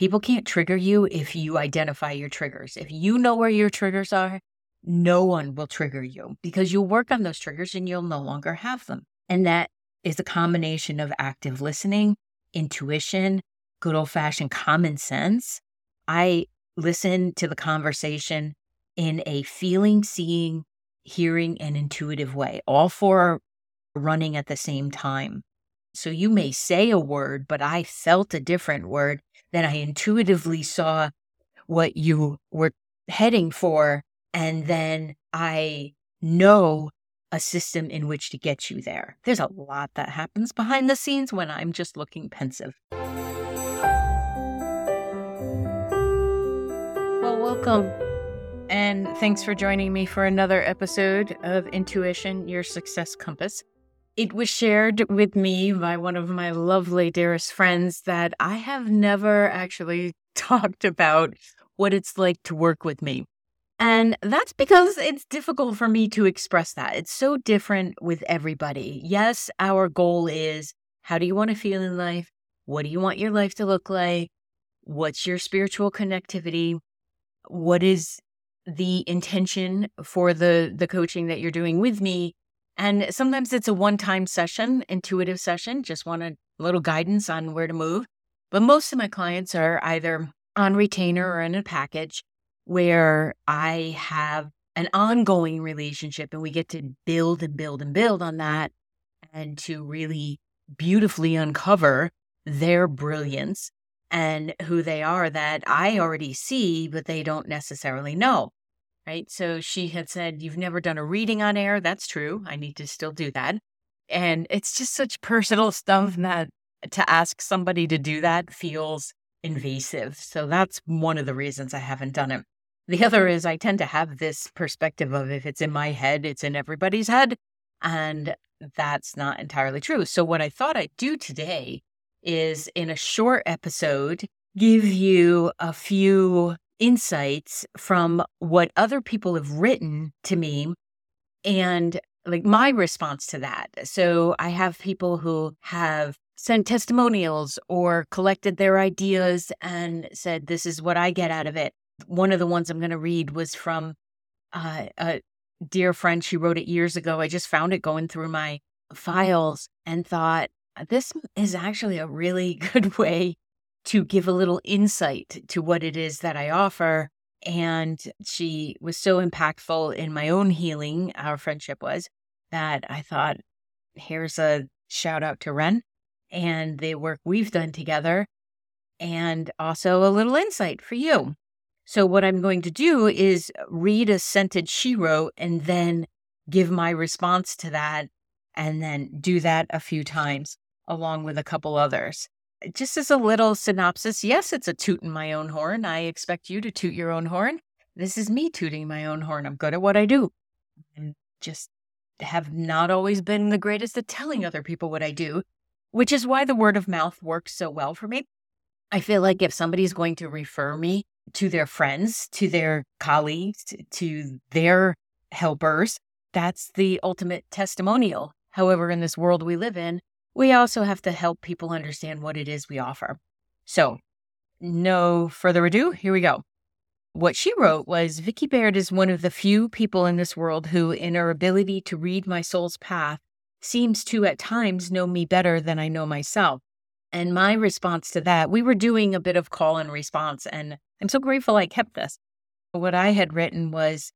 People can't trigger you if you identify your triggers. If you know where your triggers are, no one will trigger you because you'll work on those triggers and you'll no longer have them. And that is a combination of active listening, intuition, good old fashioned common sense. I listen to the conversation in a feeling, seeing, hearing, and intuitive way. All four running at the same time. So you may say a word, but I felt a different word. Then I intuitively saw what you were heading for. And then I know a system in which to get you there. There's a lot that happens behind the scenes when I'm just looking pensive. Well, welcome. And thanks for joining me for another episode of Intuition, Your Success Compass. It was shared with me by one of my lovely, dearest friends that I have never actually talked about what it's like to work with me. And that's because it's difficult for me to express that. It's so different with everybody. Yes, our goal is how do you want to feel in life? What do you want your life to look like? What's your spiritual connectivity? What is the intention for the the coaching that you're doing with me? And sometimes it's a one-time session, intuitive session, just want a little guidance on where to move. But most of my clients are either on retainer or in a package where I have an ongoing relationship and we get to build and build and build on that and to really beautifully uncover their brilliance and who they are that I already see, but they don't necessarily know. Right. So she had said, You've never done a reading on air. That's true. I need to still do that. And it's just such personal stuff that to ask somebody to do that feels invasive. So that's one of the reasons I haven't done it. The other is I tend to have this perspective of if it's in my head, it's in everybody's head. And that's not entirely true. So, what I thought I'd do today is in a short episode, give you a few insights from what other people have written to me and like my response to that. So, I have people who have sent testimonials or collected their ideas and said, This is what I get out of it one of the ones I'm going to read was from uh, a dear friend. She wrote it years ago. I just found it going through my files and thought, this is actually a really good way to give a little insight to what it is that I offer. And she was so impactful in my own healing, our friendship was, that I thought, here's a shout out to Ren and the work we've done together, and also a little insight for you. So, what I'm going to do is read a sentence she wrote and then give my response to that, and then do that a few times along with a couple others. Just as a little synopsis, yes, it's a toot in my own horn. I expect you to toot your own horn. This is me tooting my own horn. I'm good at what I do. And just have not always been the greatest at telling other people what I do, which is why the word of mouth works so well for me. I feel like if somebody's going to refer me to their friends, to their colleagues, to their helpers. That's the ultimate testimonial. However, in this world we live in, we also have to help people understand what it is we offer. So, no further ado, here we go. What she wrote was Vicky Baird is one of the few people in this world who, in her ability to read my soul's path, seems to at times know me better than I know myself. And my response to that, we were doing a bit of call and response, and I'm so grateful I kept this. What I had written was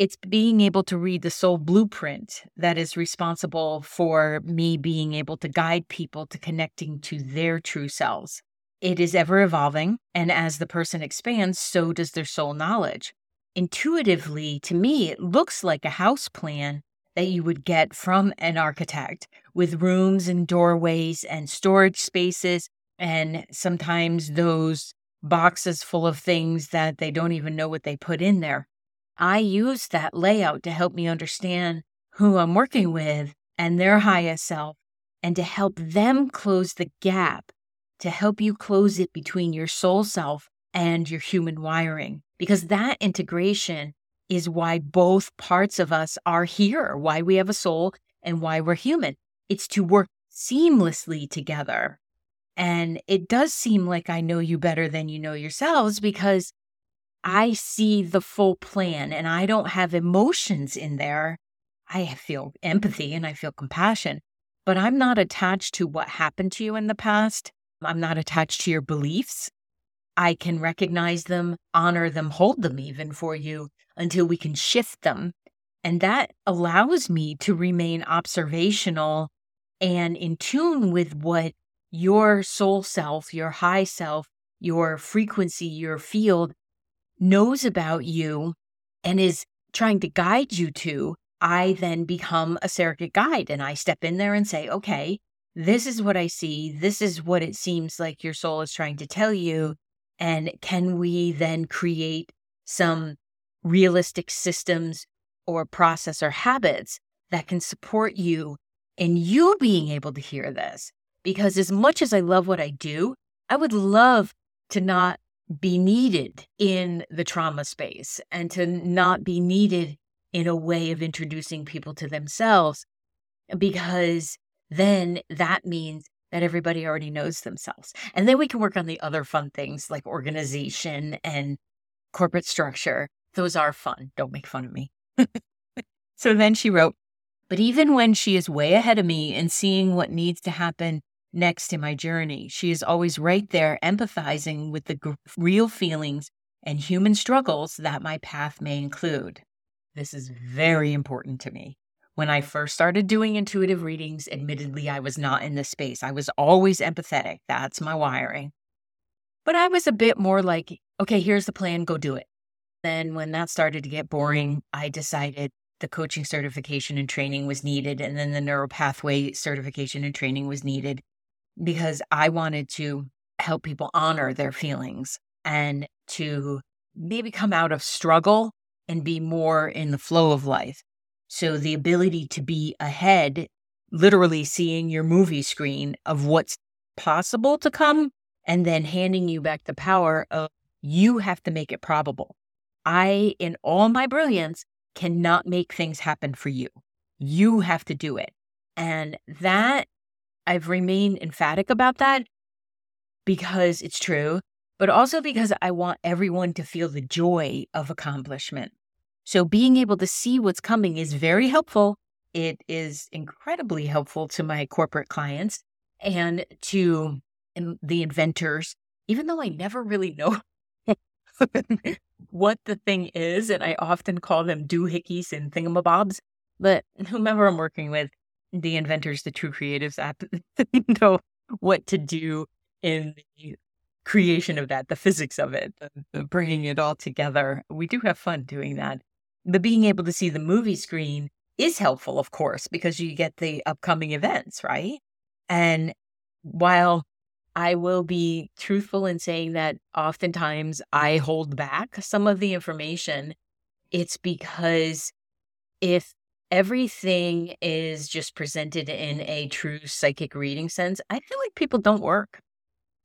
it's being able to read the soul blueprint that is responsible for me being able to guide people to connecting to their true selves. It is ever evolving, and as the person expands, so does their soul knowledge. Intuitively, to me, it looks like a house plan that you would get from an architect with rooms and doorways and storage spaces, and sometimes those boxes full of things that they don't even know what they put in there. I use that layout to help me understand who I'm working with and their highest self and to help them close the gap, to help you close it between your soul self and your human wiring. Because that integration is why both parts of us are here, why we have a soul and why we're human. It's to work seamlessly together And it does seem like I know you better than you know yourselves because I see the full plan and I don't have emotions in there. I feel empathy and I feel compassion, but I'm not attached to what happened to you in the past. I'm not attached to your beliefs. I can recognize them, honor them, hold them even for you until we can shift them. And that allows me to remain observational and in tune with what your soul self, your high self, your frequency, your field knows about you and is trying to guide you to. I then become a surrogate guide and I step in there and say, okay, this is what I see. This is what it seems like your soul is trying to tell you. And can we then create some realistic systems or process or habits that can support you in you being able to hear this? Because as much as I love what I do, I would love to not be needed in the trauma space and to not be needed in a way of introducing people to themselves because then that means that everybody already knows themselves. And then we can work on the other fun things like organization and corporate structure. Those are fun. Don't make fun of me. so then she wrote, but even when she is way ahead of me and seeing what needs to happen next in my journey, she is always right there empathizing with the real feelings and human struggles that my path may include. This is very important to me. When I first started doing intuitive readings, admittedly, I was not in this space. I was always empathetic. That's my wiring. But I was a bit more like, okay, here's the plan, go do it. Then, when that started to get boring, I decided the coaching certification and training was needed. And then the neuropathway certification and training was needed because I wanted to help people honor their feelings and to maybe come out of struggle and be more in the flow of life. So the ability to be ahead, literally seeing your movie screen of what's possible to come and then handing you back the power of you have to make it probable. I, in all my brilliance, cannot make things happen for you. You have to do it. And that I've remained emphatic about that because it's true, but also because I want everyone to feel the joy of accomplishment. So being able to see what's coming is very helpful. It is incredibly helpful to my corporate clients and to the inventors, even though I never really know what the thing is. And I often call them doohickeys and thingamabobs. But whomever I'm working with, the inventors, the true creatives app, know what to do in the creation of that, the physics of it, the, the bringing it all together. We do have fun doing that the being able to see the movie screen is helpful, of course, because you get the upcoming events, right? And while I will be truthful in saying that oftentimes I hold back some of the information, it's because if everything is just presented in a true psychic reading sense, I feel like people don't work.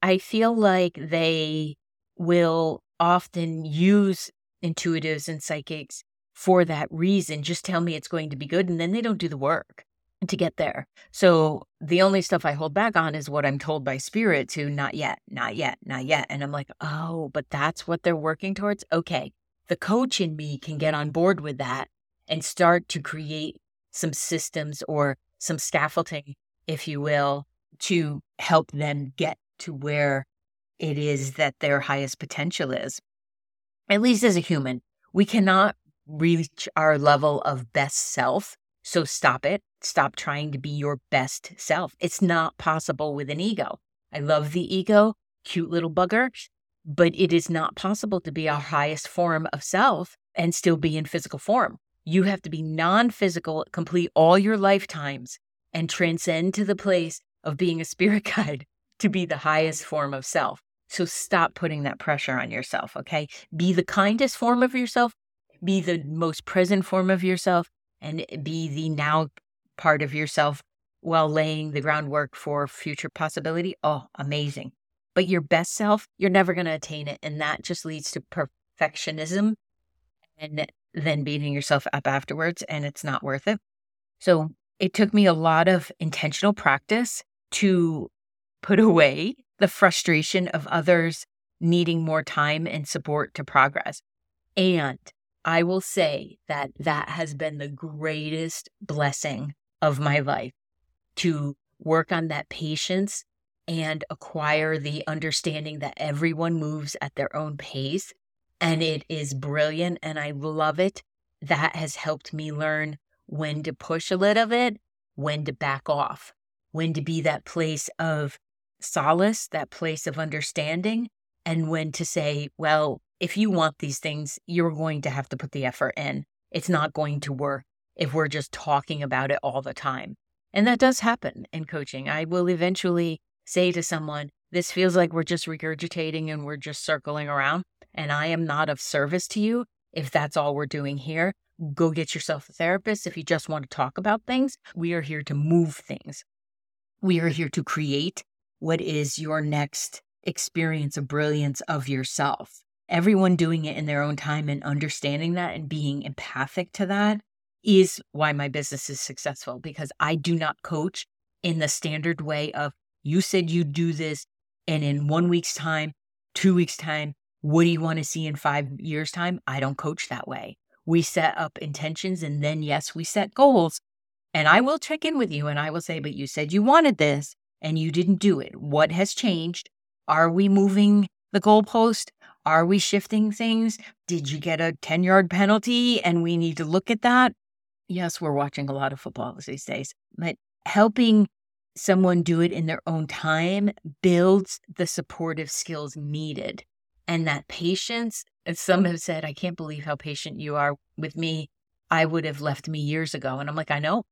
I feel like they will often use intuitives and psychics for that reason. Just tell me it's going to be good. And then they don't do the work to get there. So the only stuff I hold back on is what I'm told by spirit to not yet, not yet, not yet. And I'm like, oh, but that's what they're working towards. Okay. The coach in me can get on board with that and start to create some systems or some scaffolding, if you will, to help them get to where it is that their highest potential is. At least as a human, we cannot reach our level of best self. So stop it. Stop trying to be your best self. It's not possible with an ego. I love the ego, cute little bugger, but it is not possible to be our highest form of self and still be in physical form. You have to be non physical, complete all your lifetimes, and transcend to the place of being a spirit guide to be the highest form of self. So stop putting that pressure on yourself, okay? Be the kindest form of yourself be the most present form of yourself and be the now part of yourself while laying the groundwork for future possibility. Oh, amazing. But your best self, you're never going to attain it. And that just leads to perfectionism and then beating yourself up afterwards. And it's not worth it. So it took me a lot of intentional practice to put away the frustration of others needing more time and support to progress. And I will say that that has been the greatest blessing of my life to work on that patience and acquire the understanding that everyone moves at their own pace. And it is brilliant and I love it. That has helped me learn when to push a little bit, when to back off, when to be that place of solace, that place of understanding, and when to say, well, if you want these things, you're going to have to put the effort in. It's not going to work if we're just talking about it all the time. And that does happen in coaching. I will eventually say to someone, This feels like we're just regurgitating and we're just circling around, and I am not of service to you if that's all we're doing here. Go get yourself a therapist if you just want to talk about things. We are here to move things. We are here to create what is your next experience of brilliance of yourself. Everyone doing it in their own time and understanding that and being empathic to that is why my business is successful because I do not coach in the standard way of you said you do this and in one week's time, two weeks' time, what do you want to see in five years' time? I don't coach that way. We set up intentions and then, yes, we set goals. And I will check in with you and I will say, but you said you wanted this and you didn't do it. What has changed? Are we moving the goalpost? Are we shifting things? Did you get a 10 yard penalty and we need to look at that? Yes, we're watching a lot of football these days, but helping someone do it in their own time builds the supportive skills needed. And that patience, as some have said, I can't believe how patient you are with me. I would have left me years ago. And I'm like, I know,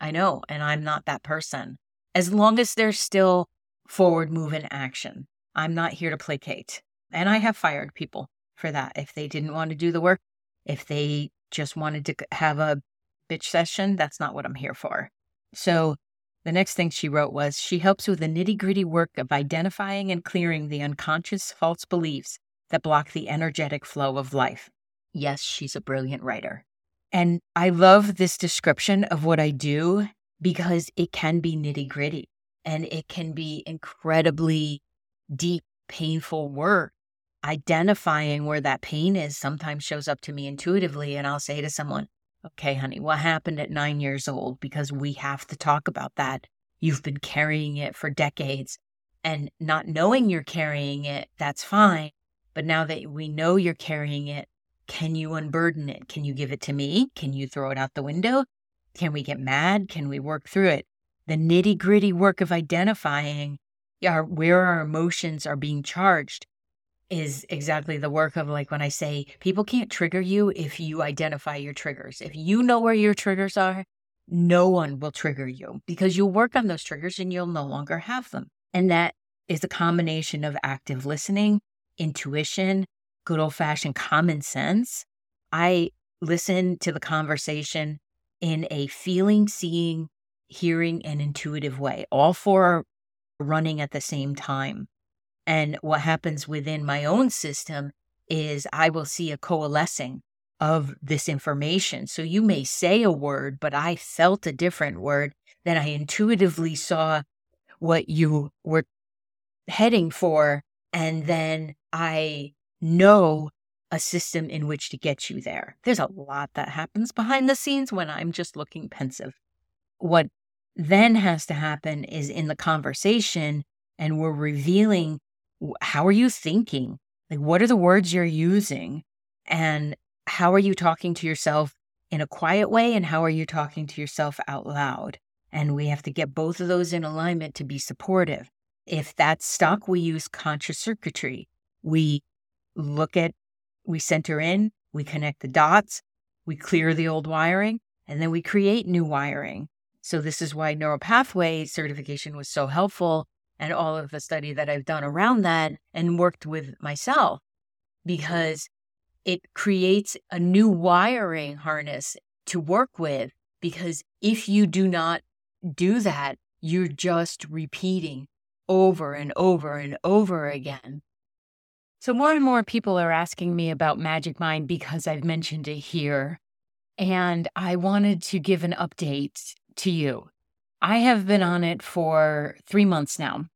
I know. And I'm not that person. As long as there's still forward movement action, I'm not here to placate. And I have fired people for that. If they didn't want to do the work, if they just wanted to have a bitch session, that's not what I'm here for. So the next thing she wrote was she helps with the nitty gritty work of identifying and clearing the unconscious false beliefs that block the energetic flow of life. Yes, she's a brilliant writer. And I love this description of what I do because it can be nitty gritty and it can be incredibly deep, painful work. Identifying where that pain is sometimes shows up to me intuitively. And I'll say to someone, Okay, honey, what happened at nine years old? Because we have to talk about that. You've been carrying it for decades and not knowing you're carrying it, that's fine. But now that we know you're carrying it, can you unburden it? Can you give it to me? Can you throw it out the window? Can we get mad? Can we work through it? The nitty gritty work of identifying our, where our emotions are being charged is exactly the work of like when I say people can't trigger you if you identify your triggers. If you know where your triggers are, no one will trigger you because you'll work on those triggers and you'll no longer have them. And that is a combination of active listening, intuition, good old fashioned common sense. I listen to the conversation in a feeling, seeing, hearing, and intuitive way. All four running at the same time. And what happens within my own system is I will see a coalescing of this information. So you may say a word, but I felt a different word. Then I intuitively saw what you were heading for. And then I know a system in which to get you there. There's a lot that happens behind the scenes when I'm just looking pensive. What then has to happen is in the conversation, and we're revealing how are you thinking? Like, what are the words you're using? And how are you talking to yourself in a quiet way? And how are you talking to yourself out loud? And we have to get both of those in alignment to be supportive. If that's stuck, we use conscious circuitry. We look at, we center in, we connect the dots, we clear the old wiring, and then we create new wiring. So, this is why neuropathway certification was so helpful and all of the study that I've done around that and worked with myself mm-hmm. because it creates a new wiring harness to work with. Because if you do not do that, you're just repeating over and over and over again. So, more and more people are asking me about Magic Mind because I've mentioned it here. And I wanted to give an update to you. I have been on it for three months now.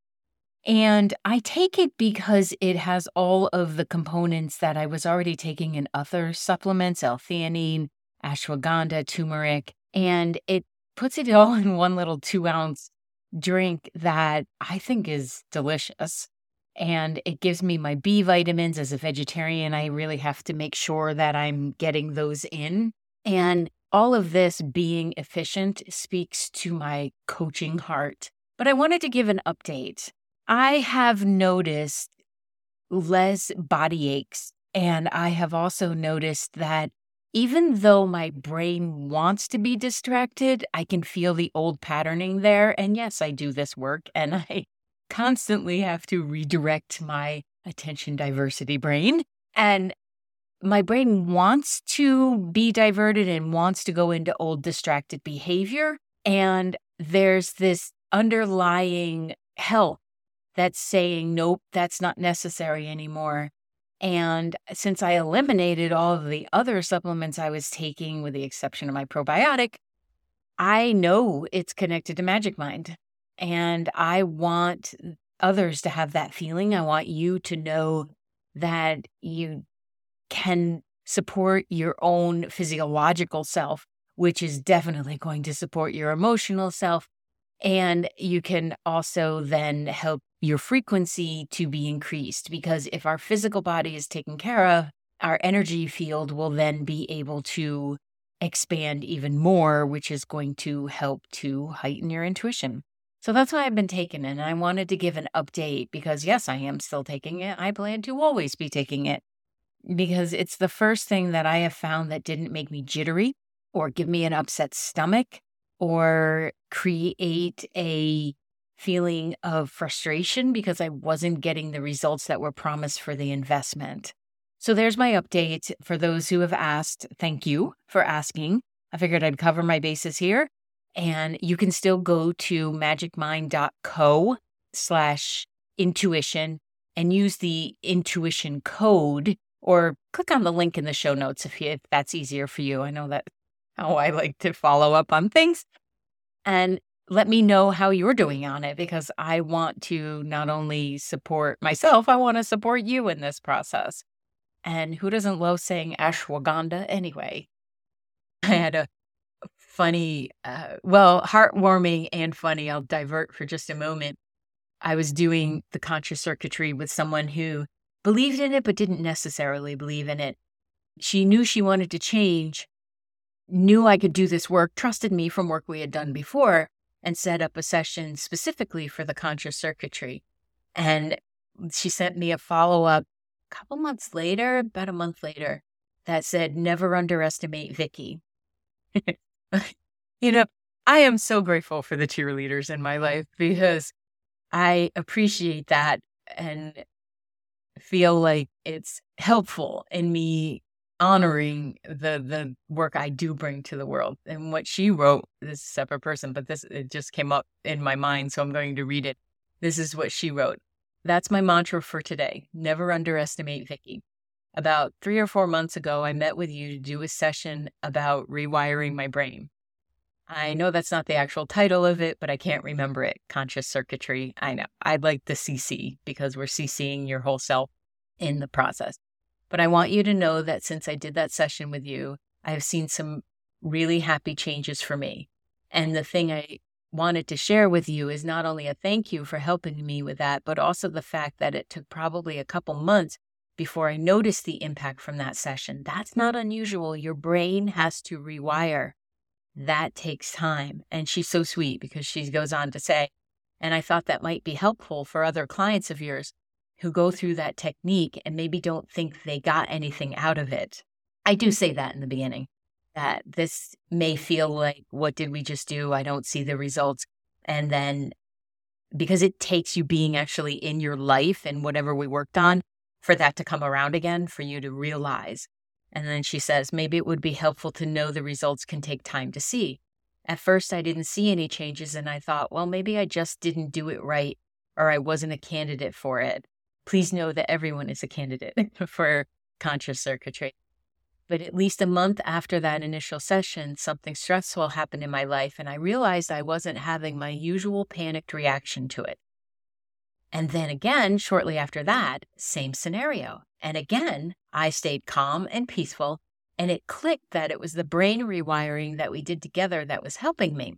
And I take it because it has all of the components that I was already taking in other supplements L theanine, ashwagandha, turmeric, and it puts it all in one little two ounce drink that I think is delicious. And it gives me my B vitamins. As a vegetarian, I really have to make sure that I'm getting those in. And all of this being efficient speaks to my coaching heart. But I wanted to give an update. I have noticed less body aches. And I have also noticed that even though my brain wants to be distracted, I can feel the old patterning there. And yes, I do this work and I constantly have to redirect my attention diversity brain. And my brain wants to be diverted and wants to go into old distracted behavior. And there's this underlying health that's saying, nope, that's not necessary anymore. And since I eliminated all of the other supplements I was taking, with the exception of my probiotic, I know it's connected to Magic Mind. And I want others to have that feeling. I want you to know that you can support your own physiological self, which is definitely going to support your emotional self. And you can also then help your frequency to be increased because if our physical body is taken care of, our energy field will then be able to expand even more, which is going to help to heighten your intuition. So that's why I've been taking it. And I wanted to give an update because, yes, I am still taking it. I plan to always be taking it because it's the first thing that I have found that didn't make me jittery or give me an upset stomach or create a feeling of frustration because I wasn't getting the results that were promised for the investment. So there's my update for those who have asked. Thank you for asking. I figured I'd cover my bases here. And you can still go to magicmind.co slash intuition and use the intuition code or click on the link in the show notes if, you, if that's easier for you. I know that how I like to follow up on things. And let me know how you're doing on it because I want to not only support myself, I want to support you in this process. And who doesn't love saying ashwagandha anyway? I had a funny, uh, well, heartwarming and funny. I'll divert for just a moment. I was doing the conscious circuitry with someone who believed in it, but didn't necessarily believe in it. She knew she wanted to change, knew I could do this work, trusted me from work we had done before, and set up a session specifically for the conscious circuitry. And she sent me a follow up a couple months later, about a month later, that said, never underestimate Vicky. you know, I am so grateful for the cheerleaders in my life because I appreciate that and feel like it's helpful in me honoring the the work I do bring to the world. And what she wrote, this separate person, but this it just came up in my mind, so I'm going to read it. This is what she wrote. That's my mantra for today. Never underestimate Vicky. About three or four months ago, I met with you to do a session about rewiring my brain. I know that's not the actual title of it, but I can't remember it. Conscious circuitry. I know. I'd like the CC because we're CCing your whole self in the process. But I want you to know that since I did that session with you, I have seen some really happy changes for me. And the thing I wanted to share with you is not only a thank you for helping me with that, but also the fact that it took probably a couple months before I noticed the impact from that session. That's not unusual. Your brain has to rewire. That takes time. And she's so sweet because she goes on to say, and I thought that might be helpful for other clients of yours who go through that technique and maybe don't think they got anything out of it. I do say that in the beginning that this may feel like, what did we just do? I don't see the results. And then because it takes you being actually in your life and whatever we worked on for that to come around again, for you to realize. And then she says, maybe it would be helpful to know the results can take time to see. At first, I didn't see any changes, and I thought, well, maybe I just didn't do it right or I wasn't a candidate for it please know that everyone is a candidate for conscious circuitry. But at least a month after that initial session, something stressful happened in my life, and I realized I wasn't having my usual panicked reaction to it. And then again, shortly after that, same scenario. And again, I stayed calm and peaceful. And it clicked that it was the brain rewiring that we did together that was helping me.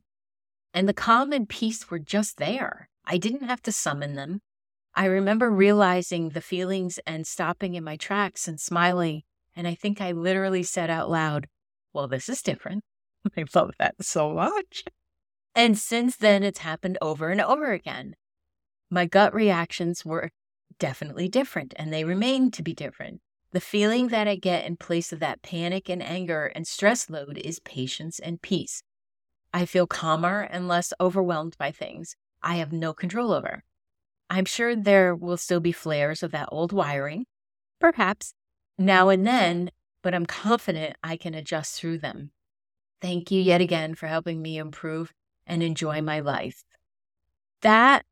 And the calm and peace were just there. I didn't have to summon them. I remember realizing the feelings and stopping in my tracks and smiling. And I think I literally said out loud, Well, this is different. I love that so much. And since then, it's happened over and over again. My gut reactions were definitely different, and they remain to be different. The feeling that I get in place of that panic and anger and stress load is patience and peace. I feel calmer and less overwhelmed by things I have no control over. I'm sure there will still be flares of that old wiring, perhaps now and then, but I'm confident I can adjust through them. Thank you yet again for helping me improve and enjoy my life. That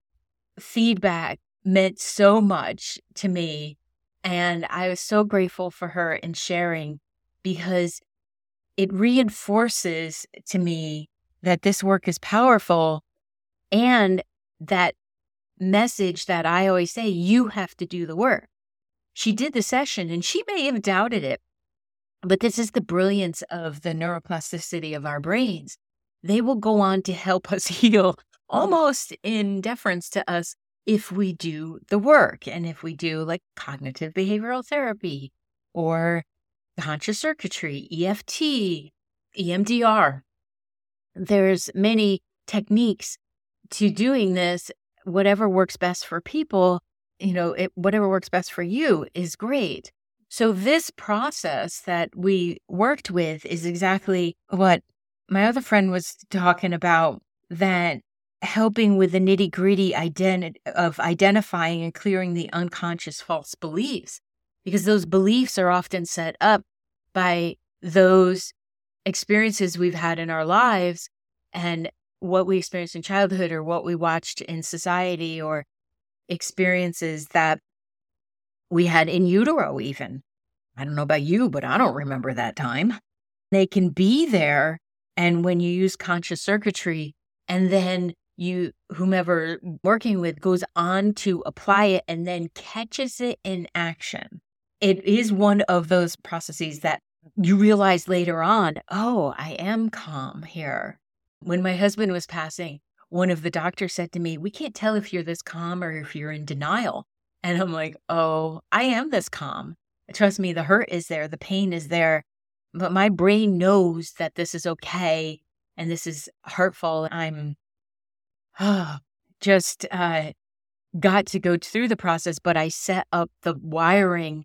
feedback meant so much to me. And I was so grateful for her in sharing because it reinforces to me that this work is powerful and that message that I always say, you have to do the work. She did the session and she may have doubted it, but this is the brilliance of the neuroplasticity of our brains. They will go on to help us heal almost in deference to us if we do the work and if we do like cognitive behavioral therapy or conscious circuitry, EFT, EMDR. There's many techniques to doing this. Whatever works best for people, you know, it, whatever works best for you is great. So, this process that we worked with is exactly what my other friend was talking about that helping with the nitty gritty of identifying and clearing the unconscious false beliefs, because those beliefs are often set up by those experiences we've had in our lives and what we experienced in childhood or what we watched in society or experiences that we had in utero, even. I don't know about you, but I don't remember that time. They can be there. And when you use conscious circuitry and then you whomever working with goes on to apply it and then catches it in action it is one of those processes that you realize later on oh i am calm here when my husband was passing one of the doctors said to me we can't tell if you're this calm or if you're in denial and i'm like oh i am this calm trust me the hurt is there the pain is there but my brain knows that this is okay and this is hurtful i'm just uh, got to go through the process, but I set up the wiring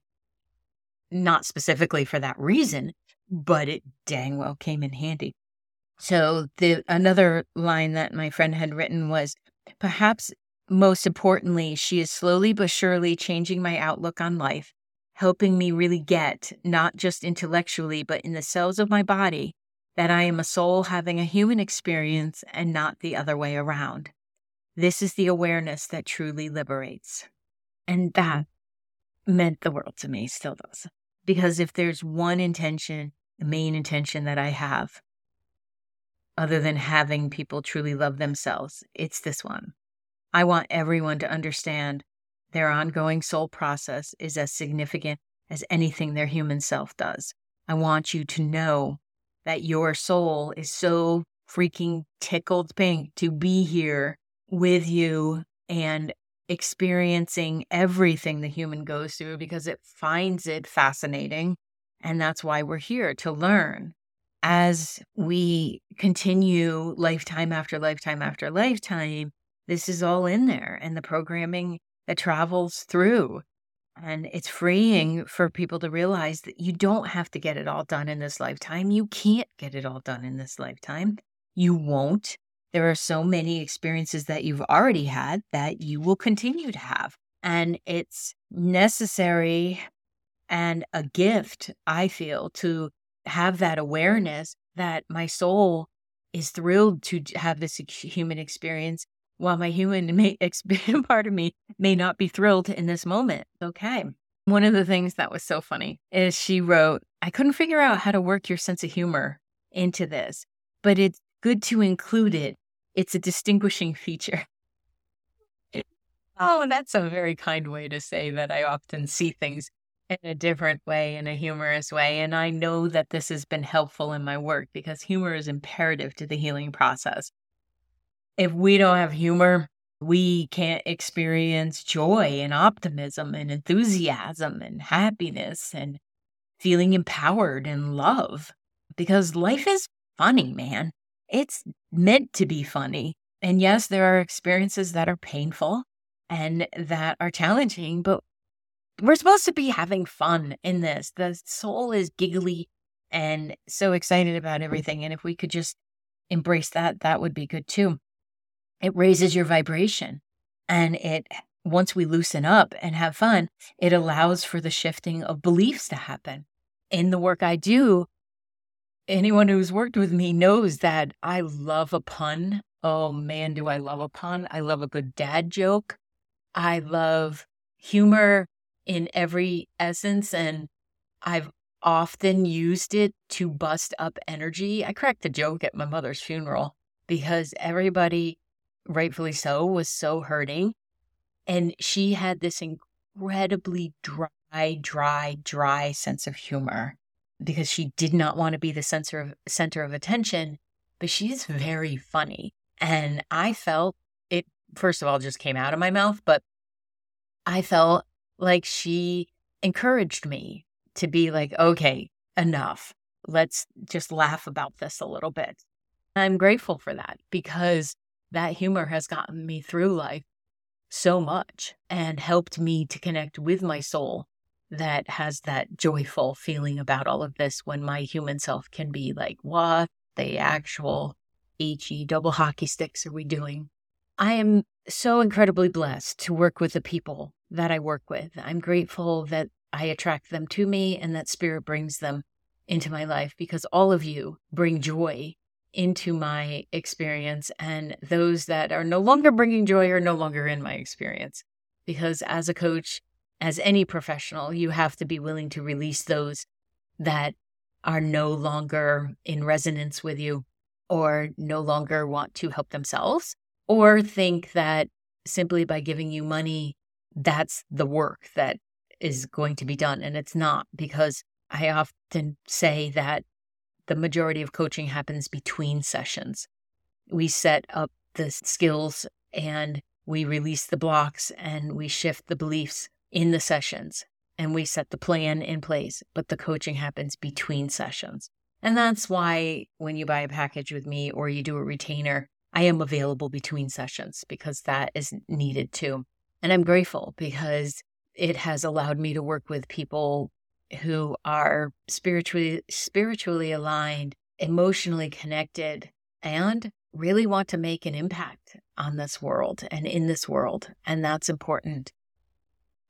not specifically for that reason, but it dang well came in handy. So the another line that my friend had written was perhaps most importantly, she is slowly but surely changing my outlook on life, helping me really get, not just intellectually, but in the cells of my body, that I am a soul having a human experience and not the other way around. This is the awareness that truly liberates. And that meant the world to me, still does. Because if there's one intention, the main intention that I have, other than having people truly love themselves, it's this one. I want everyone to understand their ongoing soul process is as significant as anything their human self does. I want you to know that your soul is so freaking tickled pink to be here with you and experiencing everything the human goes through because it finds it fascinating. And that's why we're here to learn. As we continue lifetime after lifetime after lifetime, this is all in there and the programming that travels through. And it's freeing for people to realize that you don't have to get it all done in this lifetime. You can't get it all done in this lifetime. You won't. There are so many experiences that you've already had that you will continue to have. And it's necessary and a gift, I feel, to have that awareness that my soul is thrilled to have this human experience while my human may, part of me may not be thrilled in this moment. Okay. One of the things that was so funny is she wrote, I couldn't figure out how to work your sense of humor into this, but it's good to include it. It's a distinguishing feature. Oh, that's a very kind way to say that I often see things in a different way, in a humorous way. And I know that this has been helpful in my work because humor is imperative to the healing process. If we don't have humor, we can't experience joy and optimism and enthusiasm and happiness and feeling empowered and love because life is funny, man. It's meant to be funny. And yes, there are experiences that are painful and that are challenging, but we're supposed to be having fun in this. The soul is giggly and so excited about everything. And if we could just embrace that, that would be good too. It raises your vibration. And it, once we loosen up and have fun, it allows for the shifting of beliefs to happen. In the work I do, anyone who's worked with me knows that I love a pun. Oh man, do I love a pun. I love a good dad joke. I love humor in every essence. And I've often used it to bust up energy. I cracked a joke at my mother's funeral because everybody, rightfully so, was so hurting. And she had this incredibly dry, dry, dry sense of humor because she did not want to be the center of center of attention, but she is very funny. And I felt it first of all just came out of my mouth, but I felt like she encouraged me to be like, okay, enough. Let's just laugh about this a little bit. I'm grateful for that because that humor has gotten me through life so much and helped me to connect with my soul that has that joyful feeling about all of this when my human self can be like, what the actual HE double hockey sticks are we doing? I am so incredibly blessed to work with the people that I work with. I'm grateful that I attract them to me and that spirit brings them into my life because all of you bring joy into my experience. And those that are no longer bringing joy are no longer in my experience. Because as a coach, as any professional, you have to be willing to release those that are no longer in resonance with you or no longer want to help themselves or think that simply by giving you money, that's the work that is going to be done. And it's not because I often say that the majority of coaching happens between sessions. We set up the skills and we release the blocks and we shift the beliefs in the sessions and we set the plan in place, but the coaching happens between sessions. And that's why when you buy a package with me or you do a retainer, I am available between sessions because that is needed too. And I'm grateful because it has allowed me to work with people who are spiritually spiritually aligned, emotionally connected, and really want to make an impact on this world and in this world. And that's important.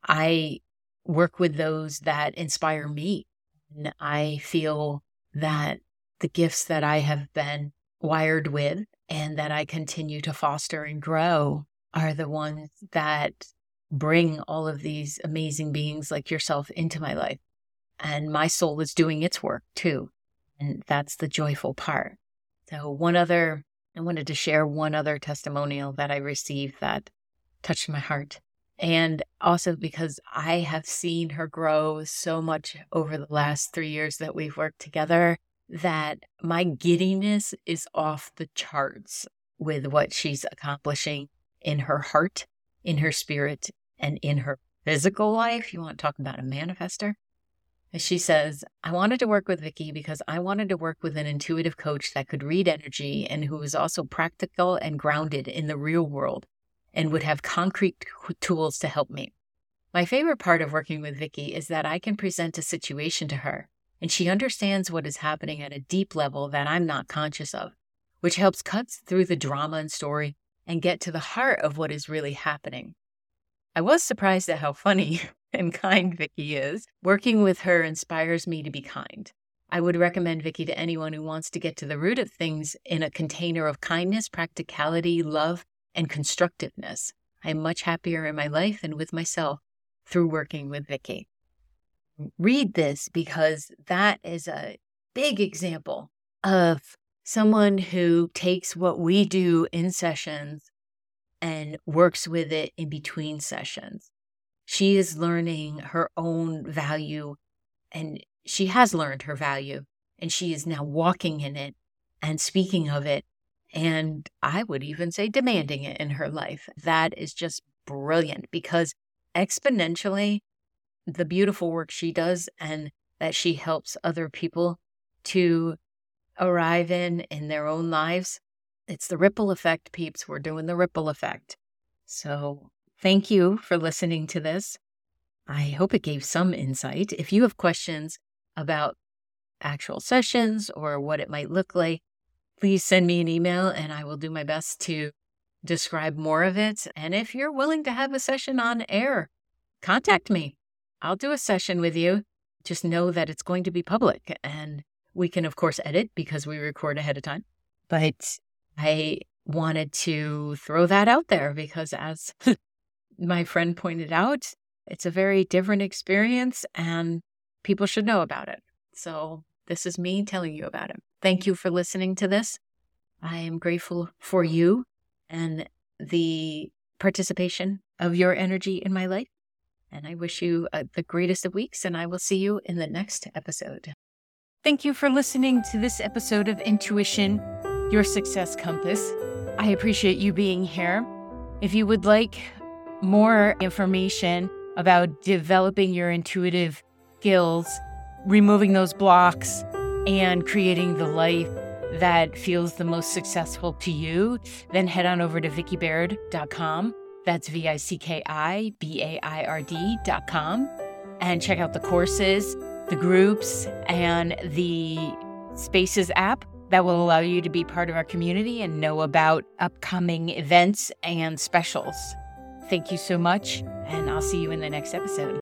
I work with those that inspire me. And I feel that the gifts that I have been wired with and that I continue to foster and grow are the ones that bring all of these amazing beings like yourself into my life. And my soul is doing its work too. And that's the joyful part. So, one other, I wanted to share one other testimonial that I received that touched my heart. And also because I have seen her grow so much over the last three years that we've worked together that my giddiness is off the charts with what she's accomplishing in her heart, in her spirit, and in her physical life. You want to talk about a manifester? She says, I wanted to work with Vicki because I wanted to work with an intuitive coach that could read energy and who was also practical and grounded in the real world and would have concrete tools to help me. My favorite part of working with Vicki is that I can present a situation to her and she understands what is happening at a deep level that I'm not conscious of, which helps cut through the drama and story and get to the heart of what is really happening. I was surprised at how funny and kind Vicki is. Working with her inspires me to be kind. I would recommend Vicki to anyone who wants to get to the root of things in a container of kindness, practicality, love, and constructiveness. I am much happier in my life and with myself through working with Vicki. Read this because that is a big example of someone who takes what we do in sessions and works with it in between sessions. She is learning her own value and she has learned her value and she is now walking in it and speaking of it. And I would even say demanding it in her life. That is just brilliant because exponentially, the beautiful work she does and that she helps other people to arrive in in their own lives. It's the ripple effect, peeps. We're doing the ripple effect. So thank you for listening to this. I hope it gave some insight. If you have questions about actual sessions or what it might look like, please send me an email and I will do my best to describe more of it. And if you're willing to have a session on air, contact me. I'll do a session with you. Just know that it's going to be public and we can, of course, edit because we record ahead of time. But I wanted to throw that out there because, as my friend pointed out, it's a very different experience and people should know about it. So, this is me telling you about it. Thank you for listening to this. I am grateful for you and the participation of your energy in my life. And I wish you uh, the greatest of weeks, and I will see you in the next episode. Thank you for listening to this episode of Intuition, Your Success Compass. I appreciate you being here. If you would like more information about developing your intuitive skills, removing those blocks, and creating the life that feels the most successful to you, then head on over to vickibaird.com. That's V I C K I B A I R D.com and check out the courses, the groups, and the Spaces app that will allow you to be part of our community and know about upcoming events and specials. Thank you so much, and I'll see you in the next episode.